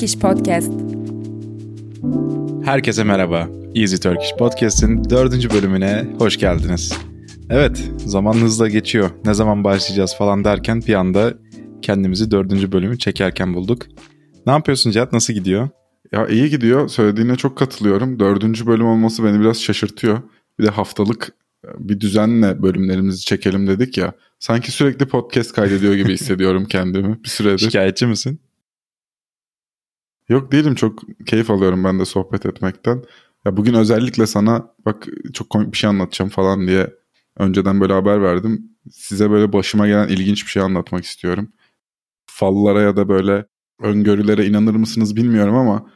Turkish Podcast. Herkese merhaba. Easy Turkish Podcast'in dördüncü bölümüne hoş geldiniz. Evet, zaman hızla geçiyor. Ne zaman başlayacağız falan derken bir anda kendimizi dördüncü bölümü çekerken bulduk. Ne yapıyorsun Cihat? Nasıl gidiyor? Ya iyi gidiyor. Söylediğine çok katılıyorum. Dördüncü bölüm olması beni biraz şaşırtıyor. Bir de haftalık bir düzenle bölümlerimizi çekelim dedik ya. Sanki sürekli podcast kaydediyor gibi hissediyorum kendimi bir süredir. Şikayetçi misin? Yok değilim çok keyif alıyorum ben de sohbet etmekten. Ya bugün özellikle sana bak çok komik bir şey anlatacağım falan diye önceden böyle haber verdim. Size böyle başıma gelen ilginç bir şey anlatmak istiyorum. Fallara ya da böyle öngörülere inanır mısınız bilmiyorum ama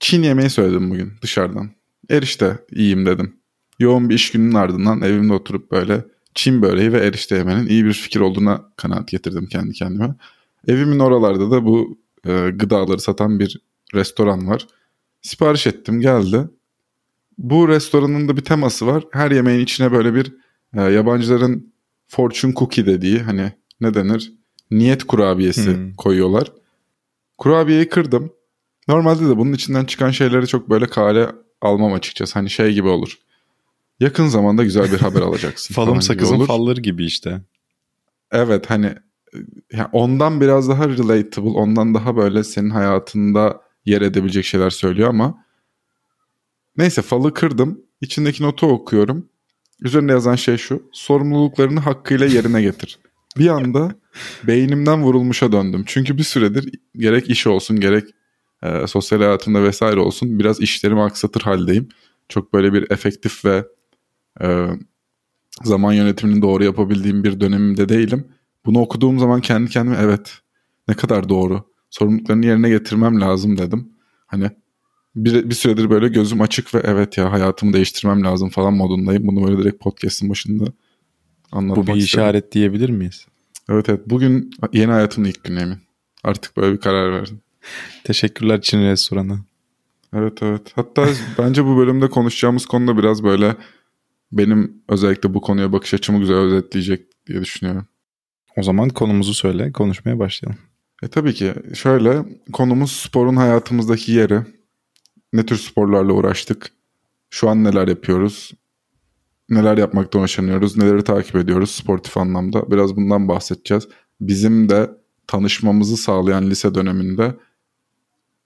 Çin yemeği söyledim bugün dışarıdan. Erişte iyiyim dedim. Yoğun bir iş gününün ardından evimde oturup böyle Çin böreği ve erişte yemenin iyi bir fikir olduğuna kanaat getirdim kendi kendime. Evimin oralarda da bu e, gıdaları satan bir restoran var. Sipariş ettim geldi. Bu restoranın da bir teması var. Her yemeğin içine böyle bir e, yabancıların fortune cookie dediği hani ne denir? Niyet kurabiyesi hmm. koyuyorlar. Kurabiyeyi kırdım. Normalde de bunun içinden çıkan şeyleri çok böyle kale almam açıkçası. Hani şey gibi olur. Yakın zamanda güzel bir haber alacaksın. Falım sakızın falları gibi işte. Evet hani yani ondan biraz daha relatable, ondan daha böyle senin hayatında yer edebilecek şeyler söylüyor ama neyse falı kırdım. İçindeki notu okuyorum. Üzerinde yazan şey şu. Sorumluluklarını hakkıyla yerine getir. Bir anda beynimden vurulmuşa döndüm. Çünkü bir süredir gerek iş olsun gerek e, sosyal hayatımda vesaire olsun biraz işlerimi aksatır haldeyim. Çok böyle bir efektif ve e, zaman yönetimini doğru yapabildiğim bir dönemimde değilim. Bunu okuduğum zaman kendi kendime evet ne kadar doğru. Sorumluluklarını yerine getirmem lazım dedim. Hani bir, bir süredir böyle gözüm açık ve evet ya hayatımı değiştirmem lazım falan modundayım. Bunu böyle direkt podcast'ın başında anlatmak Bu bir istedim. işaret diyebilir miyiz? Evet evet. Bugün yeni hayatımın ilk günü Emin. Artık böyle bir karar verdim. Teşekkürler Çin restoranı. Evet evet. Hatta bence bu bölümde konuşacağımız konuda biraz böyle benim özellikle bu konuya bakış açımı güzel özetleyecek diye düşünüyorum. O zaman konumuzu söyle, konuşmaya başlayalım. E tabii ki. Şöyle, konumuz sporun hayatımızdaki yeri. Ne tür sporlarla uğraştık? Şu an neler yapıyoruz? Neler yapmaktan hoşlanıyoruz? Neleri takip ediyoruz sportif anlamda? Biraz bundan bahsedeceğiz. Bizim de tanışmamızı sağlayan lise döneminde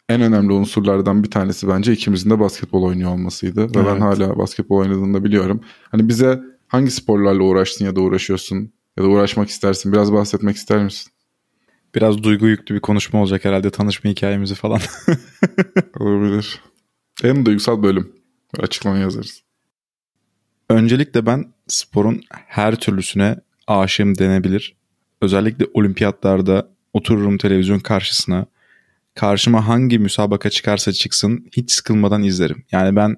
en önemli unsurlardan bir tanesi bence ikimizin de basketbol oynuyor olmasıydı. Ve evet. ben hala basketbol oynadığını da biliyorum. Hani bize hangi sporlarla uğraştın ya da uğraşıyorsun ya da uğraşmak istersin? Biraz bahsetmek ister misin? Biraz duygu yüklü bir konuşma olacak herhalde tanışma hikayemizi falan. Olabilir. En duygusal bölüm. Açıklama yazarız. Öncelikle ben sporun her türlüsüne aşığım denebilir. Özellikle olimpiyatlarda otururum televizyon karşısına. Karşıma hangi müsabaka çıkarsa çıksın hiç sıkılmadan izlerim. Yani ben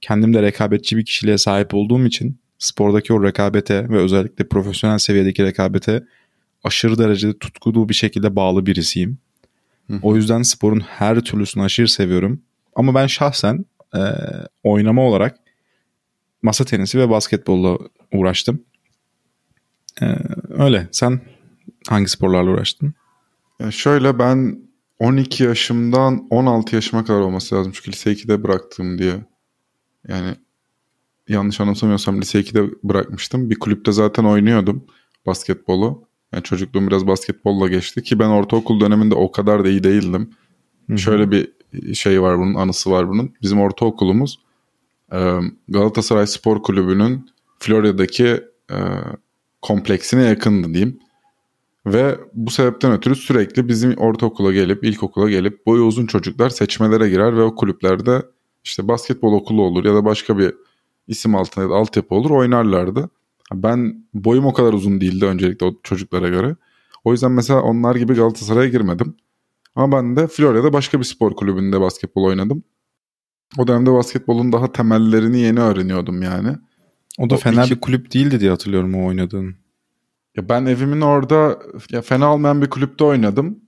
kendimde rekabetçi bir kişiliğe sahip olduğum için spordaki o rekabete ve özellikle profesyonel seviyedeki rekabete aşırı derecede tutkulu bir şekilde bağlı birisiyim. Hı. O yüzden sporun her türlüsünü aşırı seviyorum. Ama ben şahsen e, oynama olarak masa tenisi ve basketbolla uğraştım. E, öyle. Sen hangi sporlarla uğraştın? Ya şöyle ben 12 yaşımdan 16 yaşıma kadar olması lazım. Çünkü lise 2'de bıraktım diye. Yani yanlış anımsamıyorsam lise 2'de bırakmıştım. Bir kulüpte zaten oynuyordum basketbolu. Yani çocukluğum biraz basketbolla geçti ki ben ortaokul döneminde o kadar da iyi değildim. Hı-hı. Şöyle bir şey var bunun anısı var bunun. Bizim ortaokulumuz Galatasaray Spor Kulübü'nün Florya'daki kompleksine yakındı diyeyim. Ve bu sebepten ötürü sürekli bizim ortaokula gelip, ilkokula gelip boyu uzun çocuklar seçmelere girer ve o kulüplerde işte basketbol okulu olur ya da başka bir isim altında ya da altyapı olur oynarlardı. Ben boyum o kadar uzun değildi öncelikle o çocuklara göre. O yüzden mesela onlar gibi Galatasaray'a girmedim. Ama ben de Florya'da başka bir spor kulübünde basketbol oynadım. O dönemde basketbolun daha temellerini yeni öğreniyordum yani. O da o fena iki... bir kulüp değildi diye hatırlıyorum o oynadığın. Ya ben evimin orada ya fena olmayan bir kulüpte oynadım.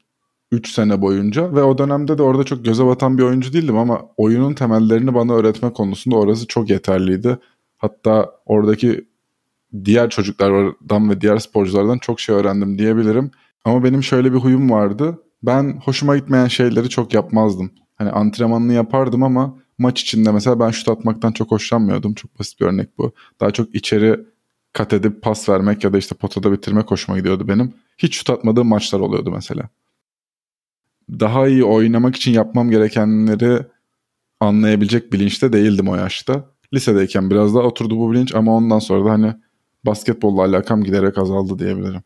3 sene boyunca ve o dönemde de orada çok göze batan bir oyuncu değildim ama oyunun temellerini bana öğretme konusunda orası çok yeterliydi. Hatta oradaki diğer çocuklardan ve diğer sporculardan çok şey öğrendim diyebilirim. Ama benim şöyle bir huyum vardı. ben hoşuma gitmeyen şeyleri çok yapmazdım. Hani antrenmanını yapardım ama maç içinde mesela ben şut atmaktan çok hoşlanmıyordum. Çok basit bir örnek bu. Daha çok içeri kat edip pas vermek ya da işte potada bitirmek hoşuma gidiyordu benim. Hiç şut atmadığım maçlar oluyordu mesela. Daha iyi oynamak için yapmam gerekenleri anlayabilecek bilinçte değildim o yaşta. Lisedeyken biraz daha oturdu bu bilinç ama ondan sonra da hani basketbolla alakam giderek azaldı diyebilirim.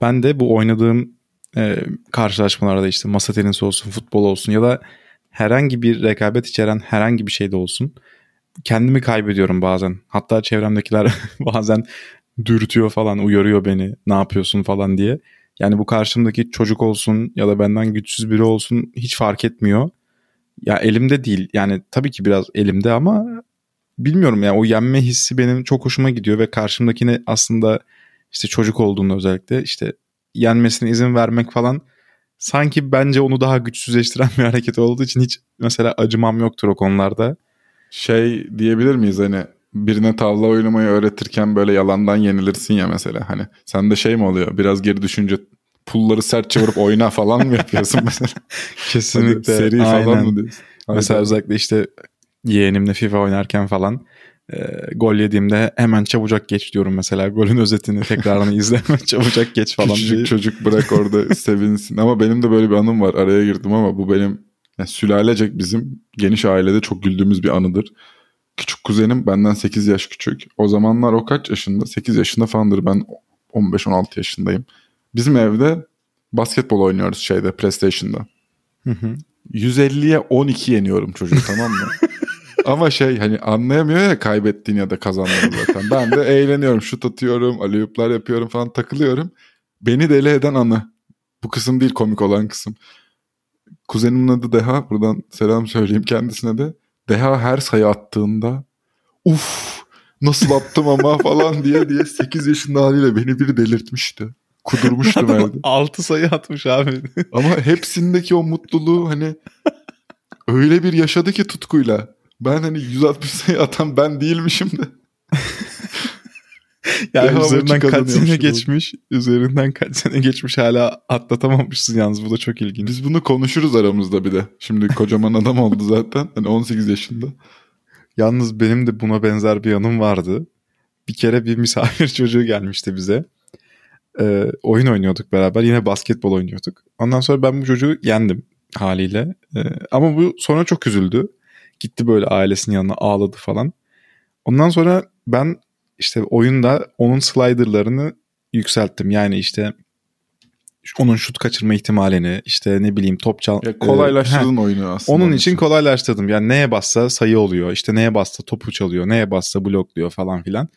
Ben de bu oynadığım e, karşılaşmalarda işte masa tenisi olsun, futbol olsun ya da herhangi bir rekabet içeren herhangi bir şeyde olsun kendimi kaybediyorum bazen. Hatta çevremdekiler bazen dürtüyor falan, uyarıyor beni ne yapıyorsun falan diye. Yani bu karşımdaki çocuk olsun ya da benden güçsüz biri olsun hiç fark etmiyor. Ya elimde değil. Yani tabii ki biraz elimde ama bilmiyorum yani o yenme hissi benim çok hoşuma gidiyor ve karşımdakine aslında işte çocuk olduğunu özellikle işte yenmesine izin vermek falan sanki bence onu daha güçsüzleştiren bir hareket olduğu için hiç mesela acımam yoktur o konularda. Şey diyebilir miyiz hani birine tavla oynamayı öğretirken böyle yalandan yenilirsin ya mesela hani sende şey mi oluyor biraz geri düşünce pulları sert çevirip oyna falan mı yapıyorsun mesela? Kesinlikle. Hani seri Aynen. falan mı diyorsun? Mesela özellikle işte yeğenimle FIFA oynarken falan e, gol yediğimde hemen çabucak geç diyorum mesela. Golün özetini tekrarını izle hemen çabucak geç falan Küçücük diye. çocuk bırak orada sevinsin. Ama benim de böyle bir anım var. Araya girdim ama bu benim yani sülalecek bizim geniş ailede çok güldüğümüz bir anıdır. Küçük kuzenim benden 8 yaş küçük. O zamanlar o kaç yaşında? 8 yaşında falandır. Ben 15-16 yaşındayım. Bizim evde basketbol oynuyoruz şeyde PlayStation'da. Hı hı. 150'ye 12 yeniyorum çocuğu tamam mı? Ama şey hani anlayamıyor ya kaybettiğini ya da kazandığını zaten. Ben de eğleniyorum. Şut atıyorum, aleyuplar yapıyorum falan takılıyorum. Beni deli eden anı. Bu kısım değil komik olan kısım. Kuzenimin adı Deha. Buradan selam söyleyeyim kendisine de. Deha her sayı attığında uf nasıl attım ama falan diye diye 8 yaşında haliyle beni bir delirtmişti. Kudurmuştum evde. 6 sayı atmış abi. ama hepsindeki o mutluluğu hani öyle bir yaşadı ki tutkuyla. Ben hani 160 sayı atan ben değilmişim de. yani üzerinden kaç sene geçmiş. Üzerinden kaç sene geçmiş hala atlatamamışsın yalnız bu da çok ilginç. Biz bunu konuşuruz aramızda bir de. Şimdi kocaman adam oldu zaten. Hani 18 yaşında. Yalnız benim de buna benzer bir yanım vardı. Bir kere bir misafir çocuğu gelmişti bize. Ee, oyun oynuyorduk beraber. Yine basketbol oynuyorduk. Ondan sonra ben bu çocuğu yendim haliyle. Ee, ama bu sonra çok üzüldü. Gitti böyle ailesinin yanına ağladı falan. Ondan sonra ben işte oyunda onun sliderlarını yükselttim. Yani işte onun şut kaçırma ihtimalini işte ne bileyim top çal... Ya kolaylaştırdın e, oyunu aslında. Onun için kolaylaştırdım. Yani neye bassa sayı oluyor. İşte neye bassa topu çalıyor. Neye bassa blokluyor falan filan.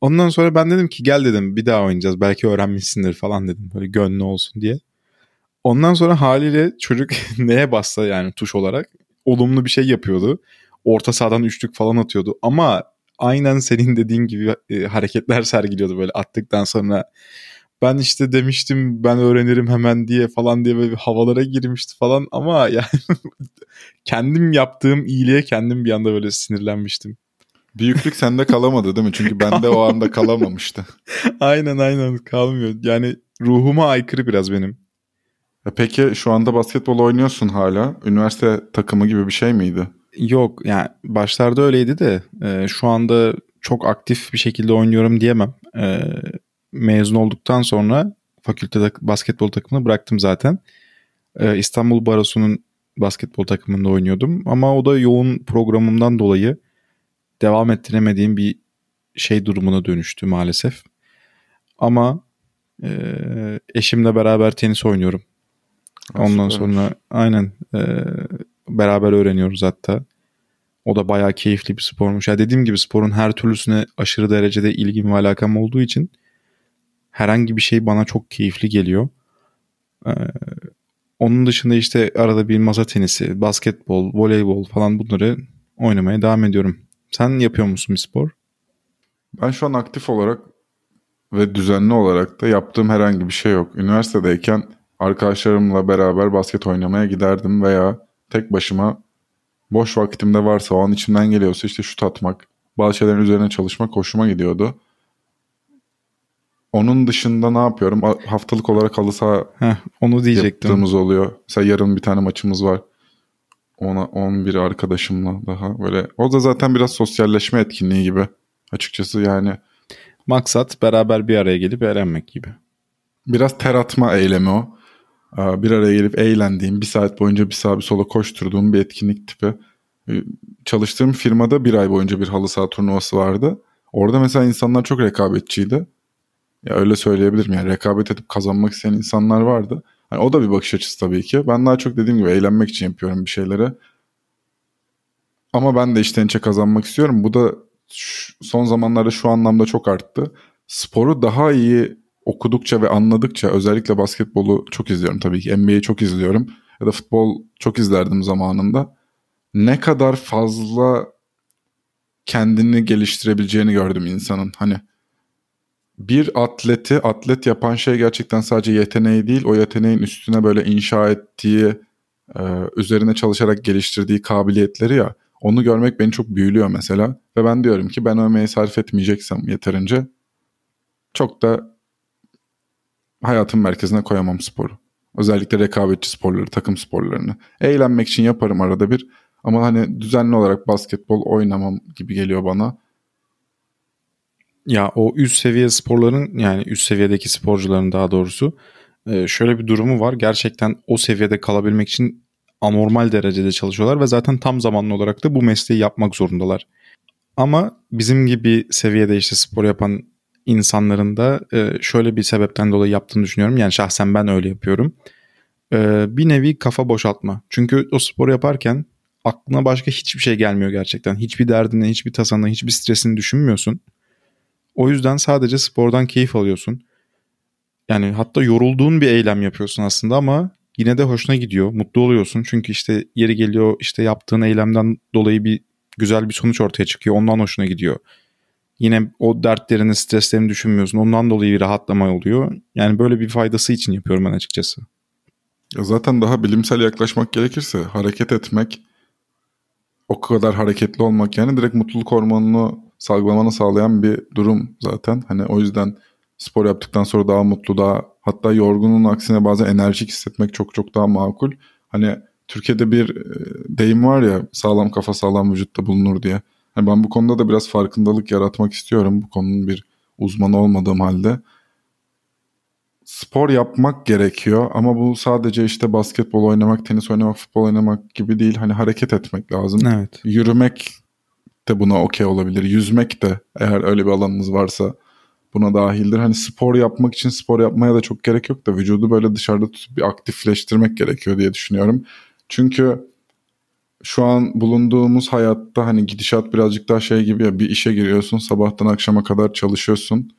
Ondan sonra ben dedim ki gel dedim bir daha oynayacağız. Belki öğrenmişsindir falan dedim. Böyle gönlü olsun diye. Ondan sonra haliyle çocuk neye bassa yani tuş olarak olumlu bir şey yapıyordu. Orta sahadan üçlük falan atıyordu ama aynen senin dediğin gibi e, hareketler sergiliyordu böyle attıktan sonra. Ben işte demiştim ben öğrenirim hemen diye falan diye böyle havalara girmişti falan ama yani kendim yaptığım iyiliğe kendim bir anda böyle sinirlenmiştim. Büyüklük sende kalamadı değil mi? Çünkü bende o anda kalamamıştı. aynen aynen kalmıyor. Yani ruhuma aykırı biraz benim. Peki şu anda basketbol oynuyorsun hala. Üniversite takımı gibi bir şey miydi? Yok yani başlarda öyleydi de e, şu anda çok aktif bir şekilde oynuyorum diyemem. E, mezun olduktan sonra fakültede basketbol takımını bıraktım zaten. E, İstanbul Barosu'nun basketbol takımında oynuyordum ama o da yoğun programımdan dolayı devam ettiremediğim bir şey durumuna dönüştü maalesef. Ama e, eşimle beraber tenis oynuyorum. Ondan sonra aynen e, beraber öğreniyoruz hatta. O da bayağı keyifli bir spormuş. Ya dediğim gibi sporun her türlüsüne aşırı derecede ilgim ve alakam olduğu için herhangi bir şey bana çok keyifli geliyor. Ee, onun dışında işte arada bir masa tenisi, basketbol, voleybol falan bunları oynamaya devam ediyorum. Sen yapıyor musun bir spor? Ben şu an aktif olarak ve düzenli olarak da yaptığım herhangi bir şey yok. Üniversitedeyken arkadaşlarımla beraber basket oynamaya giderdim veya tek başıma boş vaktimde varsa o an içimden geliyorsa işte şut atmak, bazı şeylerin üzerine çalışmak hoşuma gidiyordu. Onun dışında ne yapıyorum? Haftalık olarak halı saha Heh, onu diyecektim. yaptığımız oluyor. Mesela yarın bir tane maçımız var. Ona 11 arkadaşımla daha böyle. O da zaten biraz sosyalleşme etkinliği gibi. Açıkçası yani Maksat beraber bir araya gelip eğlenmek gibi. biraz ter atma eylemi o. Aa, Bir araya gelip eğlendiğim, bir saat boyunca bir sağa bir sola koşturduğum bir etkinlik tipi. Ee, Çalıştığım firmada bir ay boyunca bir halı saha turnuvası vardı. Orada mesela insanlar çok rekabetçiydi. Ya öyle söyleyebilirim yani rekabet edip kazanmak isteyen insanlar vardı. Hani o da bir bakış açısı tabii ki. Ben daha çok dediğim gibi eğlenmek için yapıyorum bir şeyleri. Ama ben de içten içe kazanmak istiyorum. Bu da şu- son zamanlarda şu anlamda çok arttı. Sporu daha iyi okudukça ve anladıkça özellikle basketbolu çok izliyorum tabii ki. NBA'yi çok izliyorum. Ya da futbol çok izlerdim zamanında. Ne kadar fazla kendini geliştirebileceğini gördüm insanın. Hani bir atleti atlet yapan şey gerçekten sadece yeteneği değil o yeteneğin üstüne böyle inşa ettiği e, üzerine çalışarak geliştirdiği kabiliyetleri ya onu görmek beni çok büyülüyor mesela ve ben diyorum ki ben o emeği sarf etmeyeceksem yeterince çok da hayatın merkezine koyamam sporu. Özellikle rekabetçi sporları, takım sporlarını. Eğlenmek için yaparım arada bir ama hani düzenli olarak basketbol oynamam gibi geliyor bana. Ya o üst seviye sporların yani üst seviyedeki sporcuların daha doğrusu e, şöyle bir durumu var. Gerçekten o seviyede kalabilmek için anormal derecede çalışıyorlar ve zaten tam zamanlı olarak da bu mesleği yapmak zorundalar. Ama bizim gibi seviyede işte spor yapan insanların da e, şöyle bir sebepten dolayı yaptığını düşünüyorum. Yani şahsen ben öyle yapıyorum. E, bir nevi kafa boşaltma. Çünkü o spor yaparken aklına başka hiçbir şey gelmiyor gerçekten. Hiçbir derdini, hiçbir tasanı, hiçbir stresini düşünmüyorsun. O yüzden sadece spordan keyif alıyorsun. Yani hatta yorulduğun bir eylem yapıyorsun aslında ama yine de hoşuna gidiyor. Mutlu oluyorsun. Çünkü işte yeri geliyor işte yaptığın eylemden dolayı bir güzel bir sonuç ortaya çıkıyor. Ondan hoşuna gidiyor. Yine o dertlerini, streslerini düşünmüyorsun. Ondan dolayı bir rahatlama oluyor. Yani böyle bir faydası için yapıyorum ben açıkçası. Ya zaten daha bilimsel yaklaşmak gerekirse hareket etmek o kadar hareketli olmak yani direkt mutluluk hormonunu salgılamanı sağlayan bir durum zaten. Hani o yüzden spor yaptıktan sonra daha mutlu daha hatta yorgunun aksine bazen enerjik hissetmek çok çok daha makul. Hani Türkiye'de bir e, deyim var ya sağlam kafa sağlam vücutta bulunur diye. Hani ben bu konuda da biraz farkındalık yaratmak istiyorum. Bu konunun bir uzmanı olmadığım halde spor yapmak gerekiyor ama bu sadece işte basketbol oynamak, tenis oynamak, futbol oynamak gibi değil. Hani hareket etmek lazım. Evet. Yürümek de buna okey olabilir. Yüzmek de eğer öyle bir alanınız varsa buna dahildir. Hani spor yapmak için spor yapmaya da çok gerek yok da vücudu böyle dışarıda tutup bir aktifleştirmek gerekiyor diye düşünüyorum. Çünkü şu an bulunduğumuz hayatta hani gidişat birazcık daha şey gibi ya bir işe giriyorsun sabahtan akşama kadar çalışıyorsun.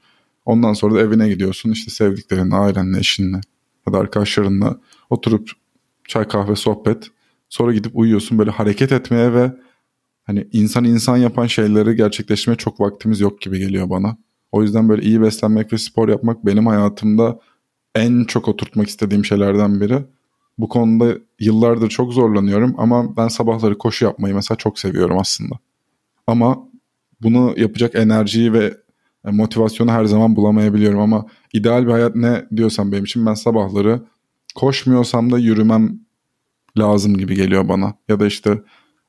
Ondan sonra da evine gidiyorsun işte sevdiklerinle, ailenle, eşinle ya da arkadaşlarınla oturup çay kahve sohbet. Sonra gidip uyuyorsun böyle hareket etmeye ve hani insan insan yapan şeyleri gerçekleştirmeye çok vaktimiz yok gibi geliyor bana. O yüzden böyle iyi beslenmek ve spor yapmak benim hayatımda en çok oturtmak istediğim şeylerden biri. Bu konuda yıllardır çok zorlanıyorum ama ben sabahları koşu yapmayı mesela çok seviyorum aslında. Ama bunu yapacak enerjiyi ve motivasyonu her zaman bulamayabiliyorum ama ideal bir hayat ne diyorsam benim için ben sabahları koşmuyorsam da yürümem lazım gibi geliyor bana. Ya da işte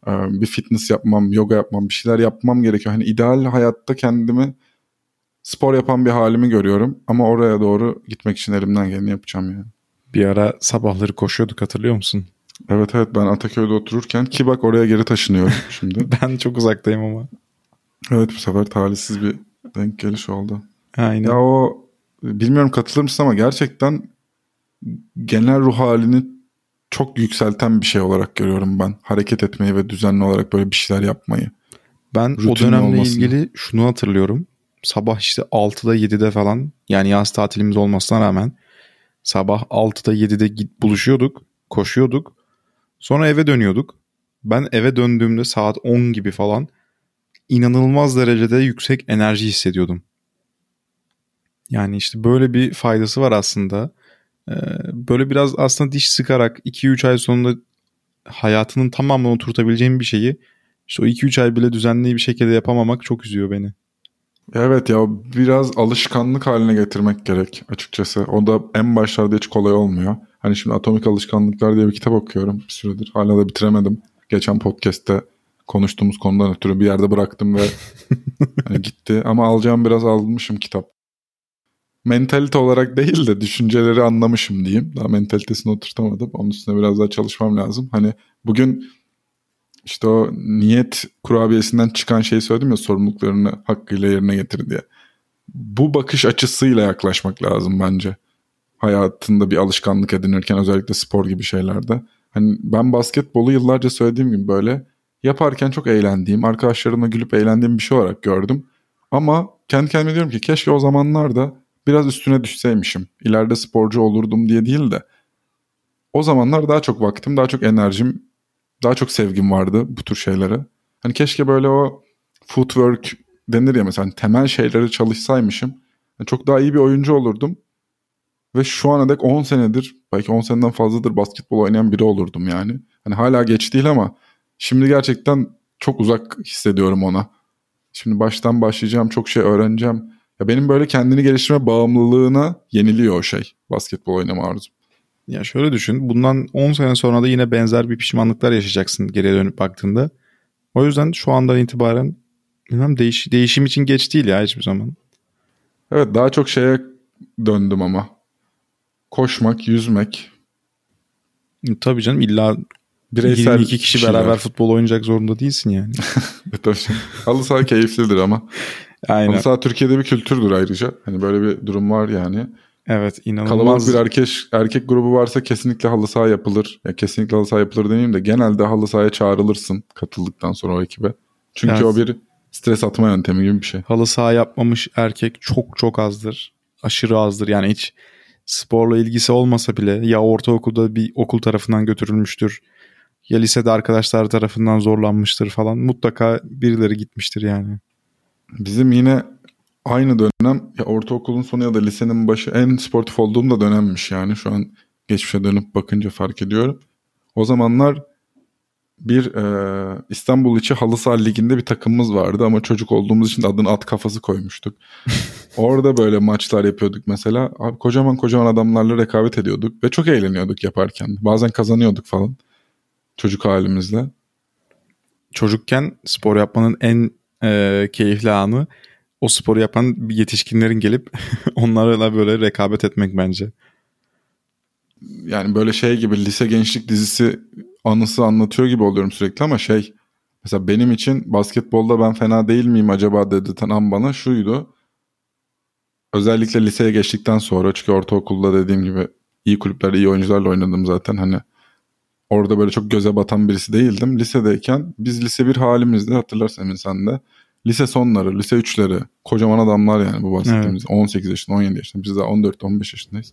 e, bir fitness yapmam, yoga yapmam, bir şeyler yapmam gerekiyor. Hani ideal hayatta kendimi spor yapan bir halimi görüyorum ama oraya doğru gitmek için elimden geleni yapacağım yani. Bir ara sabahları koşuyorduk hatırlıyor musun? Evet evet ben Ataköy'de otururken ki bak oraya geri taşınıyorum şimdi. Ben çok uzaktayım ama. evet bu sefer talihsiz bir denk geliş oldu. Aynen. Ya o bilmiyorum katılır mısın ama gerçekten genel ruh halini çok yükselten bir şey olarak görüyorum ben. Hareket etmeyi ve düzenli olarak böyle bir şeyler yapmayı. Ben o Rutin dönemle olmasını. ilgili şunu hatırlıyorum. Sabah işte 6'da 7'de falan yani yaz tatilimiz olmasına rağmen sabah 6'da 7'de git buluşuyorduk, koşuyorduk. Sonra eve dönüyorduk. Ben eve döndüğümde saat 10 gibi falan inanılmaz derecede yüksek enerji hissediyordum. Yani işte böyle bir faydası var aslında. Ee, böyle biraz aslında diş sıkarak 2-3 ay sonunda hayatının tamamını oturtabileceğim bir şeyi işte o 2-3 ay bile düzenli bir şekilde yapamamak çok üzüyor beni. Evet ya biraz alışkanlık haline getirmek gerek açıkçası. O da en başlarda hiç kolay olmuyor. Hani şimdi Atomik Alışkanlıklar diye bir kitap okuyorum bir süredir. Hala da bitiremedim. Geçen podcast'te konuştuğumuz konudan ötürü bir yerde bıraktım ve hani gitti. Ama alacağım biraz almışım kitap. Mentalite olarak değil de düşünceleri anlamışım diyeyim. Daha mentalitesini oturtamadım. Onun üstüne biraz daha çalışmam lazım. Hani bugün işte o niyet kurabiyesinden çıkan şeyi söyledim ya sorumluluklarını hakkıyla yerine getir diye. Bu bakış açısıyla yaklaşmak lazım bence. Hayatında bir alışkanlık edinirken özellikle spor gibi şeylerde. Hani ben basketbolu yıllarca söylediğim gibi böyle yaparken çok eğlendiğim, arkadaşlarımla gülüp eğlendiğim bir şey olarak gördüm. Ama kendi kendime diyorum ki keşke o zamanlarda biraz üstüne düşseymişim. İleride sporcu olurdum diye değil de o zamanlar daha çok vaktim, daha çok enerjim, daha çok sevgim vardı bu tür şeylere. Hani keşke böyle o footwork denir ya mesela hani temel şeyleri çalışsaymışım. Yani çok daha iyi bir oyuncu olurdum. Ve şu ana dek 10 senedir belki 10 seneden fazladır basketbol oynayan biri olurdum yani. Hani hala geç değil ama şimdi gerçekten çok uzak hissediyorum ona. Şimdi baştan başlayacağım çok şey öğreneceğim. Ya benim böyle kendini geliştirme bağımlılığına yeniliyor o şey basketbol oynama arzum. Ya şöyle düşün. Bundan 10 sene sonra da yine benzer bir pişmanlıklar yaşayacaksın geriye dönüp baktığında. O yüzden şu andan itibaren bilmem değiş değişim için geç değil ya hiçbir zaman. Evet daha çok şeye döndüm ama. Koşmak, yüzmek. Tabii canım illa Bireysel 22 kişi şeyler. beraber futbol oynayacak zorunda değilsin yani. Halı saha keyiflidir ama. Aynen. Halı saha Türkiye'de bir kültürdür ayrıca. Hani böyle bir durum var yani. Evet inanılmaz. Kalabalık bir erkek, erkek grubu varsa kesinlikle halı saha yapılır. Ya kesinlikle halı saha yapılır demeyeyim de genelde halı sahaya çağrılırsın katıldıktan sonra o ekibe. Çünkü evet. o bir stres atma yöntemi gibi bir şey. Halı saha yapmamış erkek çok çok azdır. Aşırı azdır yani hiç sporla ilgisi olmasa bile ya ortaokulda bir okul tarafından götürülmüştür ya lisede arkadaşlar tarafından zorlanmıştır falan. Mutlaka birileri gitmiştir yani. Bizim yine aynı dönem ya ortaokulun sonu ya da lisenin başı en sportif olduğum da dönemmiş yani. Şu an geçmişe dönüp bakınca fark ediyorum. O zamanlar bir e, İstanbul içi halı saha liginde bir takımımız vardı ama çocuk olduğumuz için adını at kafası koymuştuk. Orada böyle maçlar yapıyorduk mesela. Abi kocaman kocaman adamlarla rekabet ediyorduk ve çok eğleniyorduk yaparken. Bazen kazanıyorduk falan çocuk halimizle. Çocukken spor yapmanın en e, keyifli anı o sporu yapan yetişkinlerin gelip onlarla böyle rekabet etmek bence. Yani böyle şey gibi lise gençlik dizisi anısı anlatıyor gibi oluyorum sürekli ama şey mesela benim için basketbolda ben fena değil miyim acaba dedirten an bana şuydu. Özellikle liseye geçtikten sonra çünkü ortaokulda dediğim gibi iyi kulüplerde iyi oyuncularla oynadım zaten hani orada böyle çok göze batan birisi değildim. Lisedeyken biz lise bir halimizde hatırlarsın Emin sen de. Lise sonları, lise üçleri kocaman adamlar yani bu bahsettiğimiz. Evet. 18 yaşında, 17 yaşında. Biz daha 14-15 yaşındayız.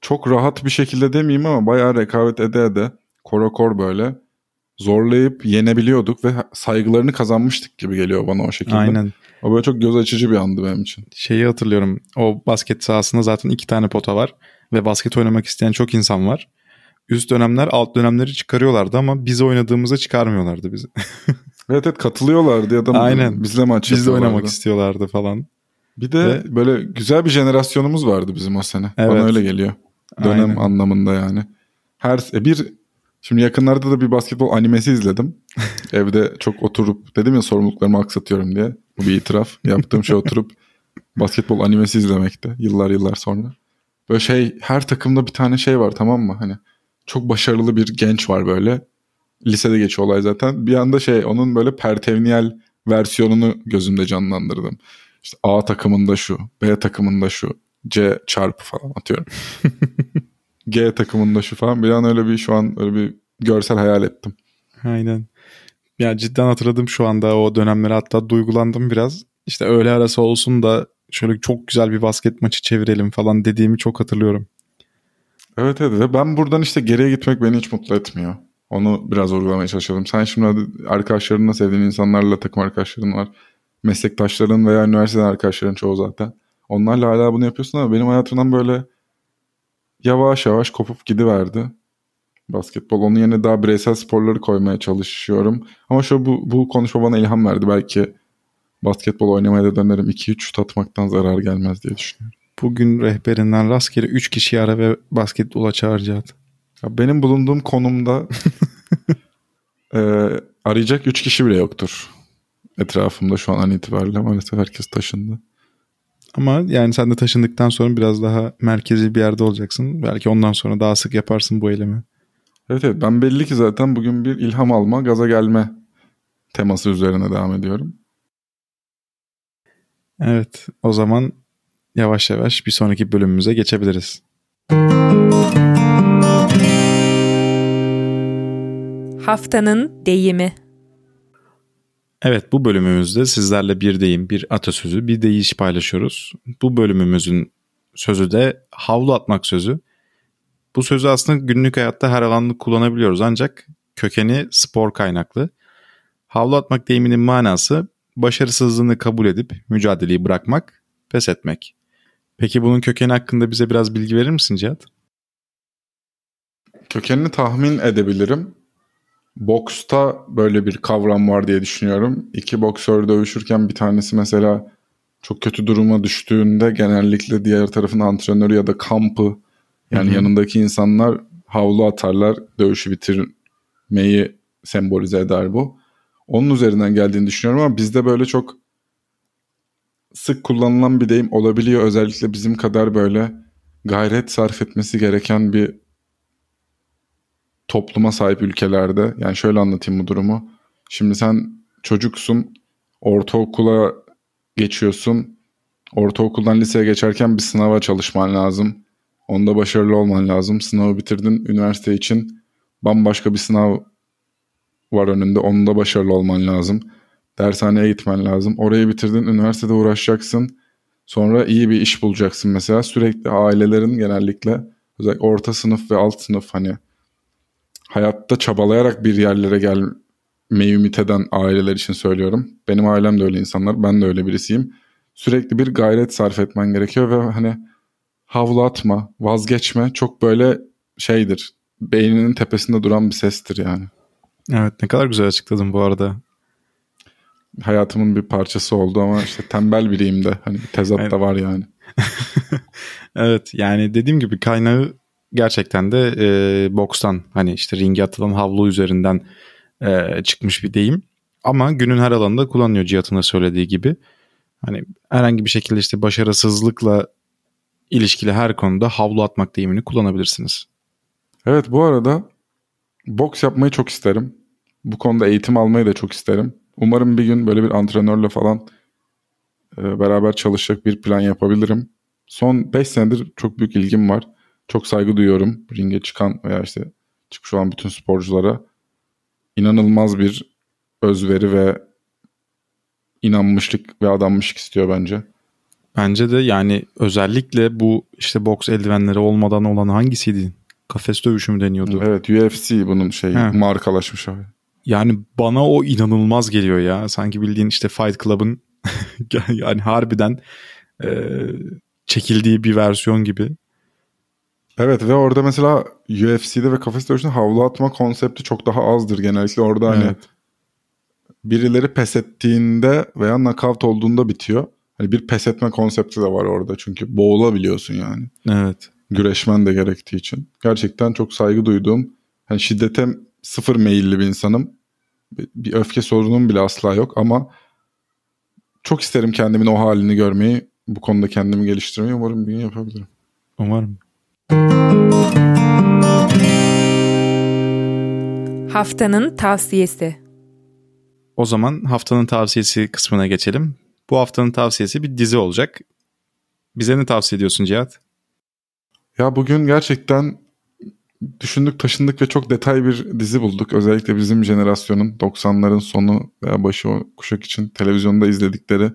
Çok rahat bir şekilde demeyeyim ama bayağı rekabet ede ede korakor böyle zorlayıp yenebiliyorduk ve saygılarını kazanmıştık gibi geliyor bana o şekilde. Aynen. O böyle çok göz açıcı bir andı benim için. Şeyi hatırlıyorum. O basket sahasında zaten iki tane pota var ve basket oynamak isteyen çok insan var üst dönemler alt dönemleri çıkarıyorlardı ama biz oynadığımızda çıkarmıyorlardı bizi. evet evet katılıyorlardı ya da Aynen. bizle maç Bizle oynamak istiyorlardı falan. Bir de Ve... böyle güzel bir jenerasyonumuz vardı bizim o sene. Evet. Bana öyle geliyor. Dönem Aynen. anlamında yani. Her e, bir şimdi yakınlarda da bir basketbol animesi izledim. Evde çok oturup dedim ya sorumluluklarımı aksatıyorum diye. Bu bir itiraf. Yaptığım şey oturup basketbol animesi izlemekte yıllar yıllar sonra. Böyle şey her takımda bir tane şey var tamam mı? Hani çok başarılı bir genç var böyle. Lisede geçiyor olay zaten. Bir anda şey onun böyle pertevniyel versiyonunu gözümde canlandırdım. İşte A takımında şu, B takımında şu, C çarpı falan atıyorum. G takımında şu falan. Bir an öyle bir şu an öyle bir görsel hayal ettim. Aynen. Ya cidden hatırladım şu anda o dönemleri hatta duygulandım biraz. İşte öğle arası olsun da şöyle çok güzel bir basket maçı çevirelim falan dediğimi çok hatırlıyorum. Evet evet ben buradan işte geriye gitmek beni hiç mutlu etmiyor. Onu biraz vurgulamaya çalışalım. Sen şimdi arkadaşlarınla sevdiğin insanlarla takım arkadaşların var. Meslektaşların veya üniversiteden arkadaşların çoğu zaten. Onlarla hala bunu yapıyorsun ama benim hayatımdan böyle yavaş yavaş kopup gidiverdi. Basketbol. Onun yerine daha bireysel sporları koymaya çalışıyorum. Ama şu bu, bu konuşma bana ilham verdi. Belki basketbol oynamaya da dönerim. 2-3 şut atmaktan zarar gelmez diye düşünüyorum. Bugün rehberinden rastgele 3 kişi ara ve basketbola çağıracağız. Ya benim bulunduğum konumda e, arayacak 3 kişi bile yoktur. Etrafımda şu an an itibariyle maalesef herkes taşındı. Ama yani sen de taşındıktan sonra biraz daha merkezi bir yerde olacaksın. Belki ondan sonra daha sık yaparsın bu eylemi. Evet evet ben belli ki zaten bugün bir ilham alma, gaza gelme teması üzerine devam ediyorum. Evet o zaman yavaş yavaş bir sonraki bölümümüze geçebiliriz. Haftanın deyimi. Evet bu bölümümüzde sizlerle bir deyim, bir atasözü, bir deyiş paylaşıyoruz. Bu bölümümüzün sözü de havlu atmak sözü. Bu sözü aslında günlük hayatta her alanda kullanabiliyoruz ancak kökeni spor kaynaklı. Havlu atmak deyiminin manası başarısızlığını kabul edip mücadeleyi bırakmak, pes etmek. Peki bunun kökeni hakkında bize biraz bilgi verir misin Cihat? Kökenini tahmin edebilirim. Boksta böyle bir kavram var diye düşünüyorum. İki boksör dövüşürken bir tanesi mesela çok kötü duruma düştüğünde genellikle diğer tarafın antrenörü ya da kampı yani Hı-hı. yanındaki insanlar havlu atarlar. Dövüşü bitirmeyi sembolize eder bu. Onun üzerinden geldiğini düşünüyorum ama bizde böyle çok sık kullanılan bir deyim olabiliyor. Özellikle bizim kadar böyle gayret sarf etmesi gereken bir topluma sahip ülkelerde. Yani şöyle anlatayım bu durumu. Şimdi sen çocuksun, ortaokula geçiyorsun. Ortaokuldan liseye geçerken bir sınava çalışman lazım. Onda başarılı olman lazım. Sınavı bitirdin. Üniversite için bambaşka bir sınav var önünde. Onda başarılı olman lazım. Dershaneye gitmen lazım. Orayı bitirdin. Üniversitede uğraşacaksın. Sonra iyi bir iş bulacaksın mesela. Sürekli ailelerin genellikle özellikle orta sınıf ve alt sınıf hani hayatta çabalayarak bir yerlere gelmeyi ümit eden aileler için söylüyorum. Benim ailem de öyle insanlar. Ben de öyle birisiyim. Sürekli bir gayret sarf etmen gerekiyor ve hani havlu atma, vazgeçme çok böyle şeydir. Beyninin tepesinde duran bir sestir yani. Evet ne kadar güzel açıkladın bu arada. Hayatımın bir parçası oldu ama işte tembel biriyim de. Hani tezat evet. da var yani. evet yani dediğim gibi kaynağı gerçekten de e, bokstan hani işte ringe atılan havlu üzerinden e, çıkmış bir deyim. Ama günün her alanında kullanılıyor Cihat'ın da söylediği gibi. Hani herhangi bir şekilde işte başarısızlıkla ilişkili her konuda havlu atmak deyimini kullanabilirsiniz. Evet bu arada boks yapmayı çok isterim. Bu konuda eğitim almayı da çok isterim. Umarım bir gün böyle bir antrenörle falan beraber çalışacak bir plan yapabilirim. Son 5 senedir çok büyük ilgim var. Çok saygı duyuyorum ringe çıkan veya işte çıkmış olan bütün sporculara. İnanılmaz bir özveri ve inanmışlık ve adanmışlık istiyor bence. Bence de yani özellikle bu işte boks eldivenleri olmadan olan hangisiydi? Kafes dövüşü mü deniyordu? Evet UFC bunun şey He. markalaşmış abi. Yani bana o inanılmaz geliyor ya. Sanki bildiğin işte Fight Club'ın yani harbiden e, çekildiği bir versiyon gibi. Evet ve orada mesela UFC'de ve kafes dövüşünde havlu atma konsepti çok daha azdır. Genellikle orada hani evet. birileri pes ettiğinde veya knockout olduğunda bitiyor. Hani bir pes etme konsepti de var orada çünkü boğulabiliyorsun yani. Evet. Güreşmen de gerektiği için. Gerçekten çok saygı duyduğum, hani şiddete sıfır meyilli bir insanım. Bir öfke sorunum bile asla yok ama çok isterim kendimin o halini görmeyi. Bu konuda kendimi geliştirmeyi umarım bir gün yapabilirim. Umarım. Haftanın tavsiyesi. O zaman haftanın tavsiyesi kısmına geçelim. Bu haftanın tavsiyesi bir dizi olacak. Bize ne tavsiye ediyorsun Cihat? Ya bugün gerçekten düşündük taşındık ve çok detay bir dizi bulduk. Özellikle bizim jenerasyonun 90'ların sonu veya başı o kuşak için televizyonda izledikleri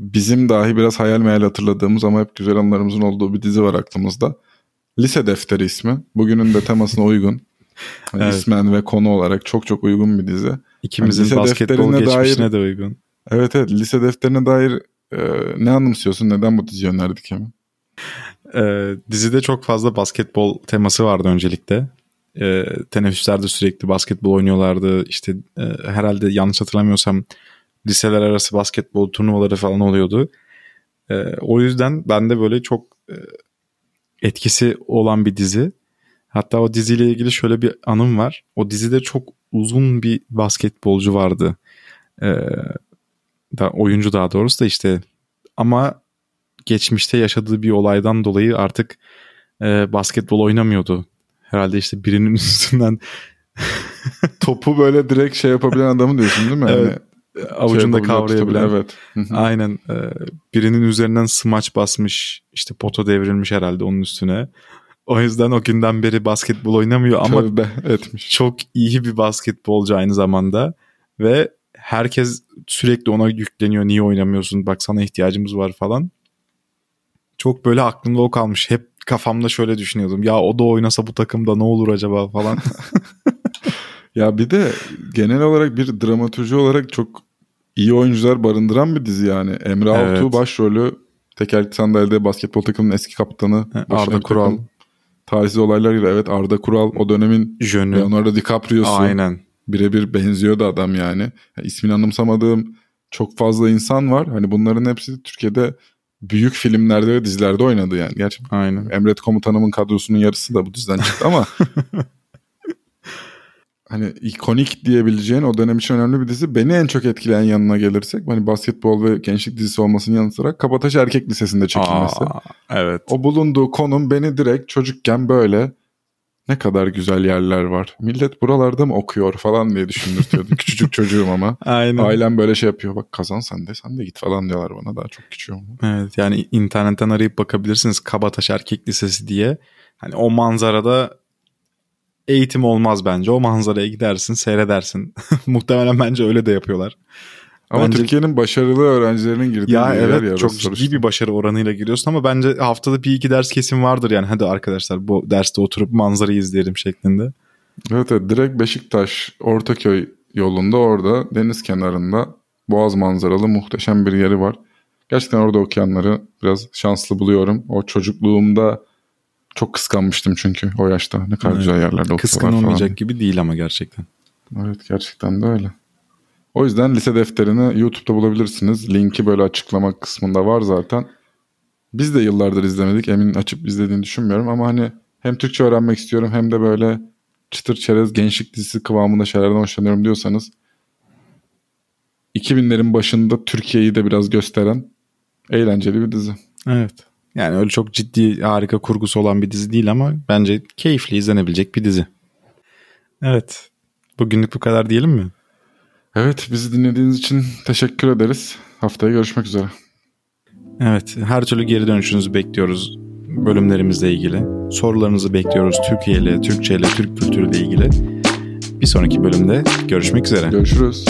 bizim dahi biraz hayal meyal hatırladığımız ama hep güzel anılarımızın olduğu bir dizi var aklımızda. Lise Defteri ismi. Bugünün de temasına uygun. evet. İsmen ve konu olarak çok çok uygun bir dizi. İkimizin yani basketbol geçmişine dair, de uygun. Evet evet lise defterine dair e, ne anımsıyorsun? Neden bu diziyi önerdik hemen? E, dizide çok fazla basketbol teması vardı öncelikle. E, teneffüslerde sürekli basketbol oynuyorlardı. İşte e, herhalde yanlış hatırlamıyorsam liseler arası basketbol turnuvaları falan oluyordu. Ee, o yüzden bende böyle çok e, etkisi olan bir dizi. Hatta o diziyle ilgili şöyle bir anım var. O dizide çok uzun bir basketbolcu vardı. Ee, da oyuncu daha doğrusu da işte ama geçmişte yaşadığı bir olaydan dolayı artık e, basketbol oynamıyordu. Herhalde işte birinin üstünden Topu böyle direkt şey yapabilen adamı diyorsun değil mi? Evet. Hani avucunda şey kavrayabilen. Evet. Aynen. e, birinin üzerinden smaç basmış. işte pota devrilmiş herhalde onun üstüne. O yüzden o günden beri basketbol oynamıyor ama Tövbe etmiş. çok iyi bir basketbolcu aynı zamanda. Ve herkes sürekli ona yükleniyor. Niye oynamıyorsun? Bak sana ihtiyacımız var falan. Çok böyle aklımda o kalmış. Hep kafamda şöyle düşünüyordum. Ya o da oynasa bu takımda ne olur acaba falan. Ya bir de genel olarak bir dramaturji olarak çok iyi oyuncular barındıran bir dizi yani. Emre Evet. Altuğ başrolü tekerlekli sandalyede basketbol takımının eski kaptanı. Arda Kural. takım Tarihsiz olaylar gibi. Evet Arda Kural o dönemin Jönü. Leonardo DiCaprio'su. Aynen. Birebir benziyordu adam yani. yani. İsmini anımsamadığım çok fazla insan var. Hani bunların hepsi Türkiye'de büyük filmlerde ve dizilerde oynadı yani. Gerçi Aynen. Emret Komutanımın kadrosunun yarısı da bu diziden çıktı ama hani ikonik diyebileceğin o dönem için önemli bir dizi. Beni en çok etkileyen yanına gelirsek hani basketbol ve gençlik dizisi olmasının yanı sıra Kabataş Erkek Lisesi'nde çekilmesi. Aa, evet. O bulunduğu konum beni direkt çocukken böyle ne kadar güzel yerler var. Millet buralarda mı okuyor falan diye düşündürtüyordu. Küçücük çocuğum ama. Aynen. Ailem böyle şey yapıyor. Bak kazan sen de sen de git falan diyorlar bana. Daha çok küçüğüm. Evet yani internetten arayıp bakabilirsiniz Kabataş Erkek Lisesi diye. Hani o manzarada eğitim olmaz bence. O manzaraya gidersin, seyredersin. Muhtemelen bence öyle de yapıyorlar. Ama Bence- Türkiye'nin başarılı öğrencilerinin girdiği Ya bir yer evet ya, çok ciddi sonuçta. bir başarı oranıyla giriyorsun ama bence haftada bir iki ders kesin vardır yani. Hadi arkadaşlar bu derste oturup manzarayı izleyelim şeklinde. Evet, evet direkt Beşiktaş Ortaköy yolunda orada deniz kenarında boğaz manzaralı muhteşem bir yeri var. Gerçekten orada okuyanları biraz şanslı buluyorum. O çocukluğumda çok kıskanmıştım çünkü o yaşta. Ne kadar Evet. güzel yerlerde okuyorlar Kıskın falan. olmayacak gibi değil ama gerçekten. Evet gerçekten de öyle. O yüzden lise defterini YouTube'da bulabilirsiniz. Linki böyle açıklama kısmında var zaten. Biz de yıllardır izlemedik. Emin açıp izlediğini düşünmüyorum ama hani hem Türkçe öğrenmek istiyorum hem de böyle çıtır çerez gençlik dizisi kıvamında şeylerden hoşlanıyorum diyorsanız 2000'lerin başında Türkiye'yi de biraz gösteren eğlenceli bir dizi. Evet. Yani öyle çok ciddi harika kurgusu olan bir dizi değil ama bence keyifli izlenebilecek bir dizi. Evet. Bugünlük bu kadar diyelim mi? Evet bizi dinlediğiniz için teşekkür ederiz. Haftaya görüşmek üzere. Evet, her türlü geri dönüşünüzü bekliyoruz bölümlerimizle ilgili. Sorularınızı bekliyoruz Türkiye ile, Türkçe ile, Türk kültürü ile ilgili. Bir sonraki bölümde görüşmek üzere. Görüşürüz.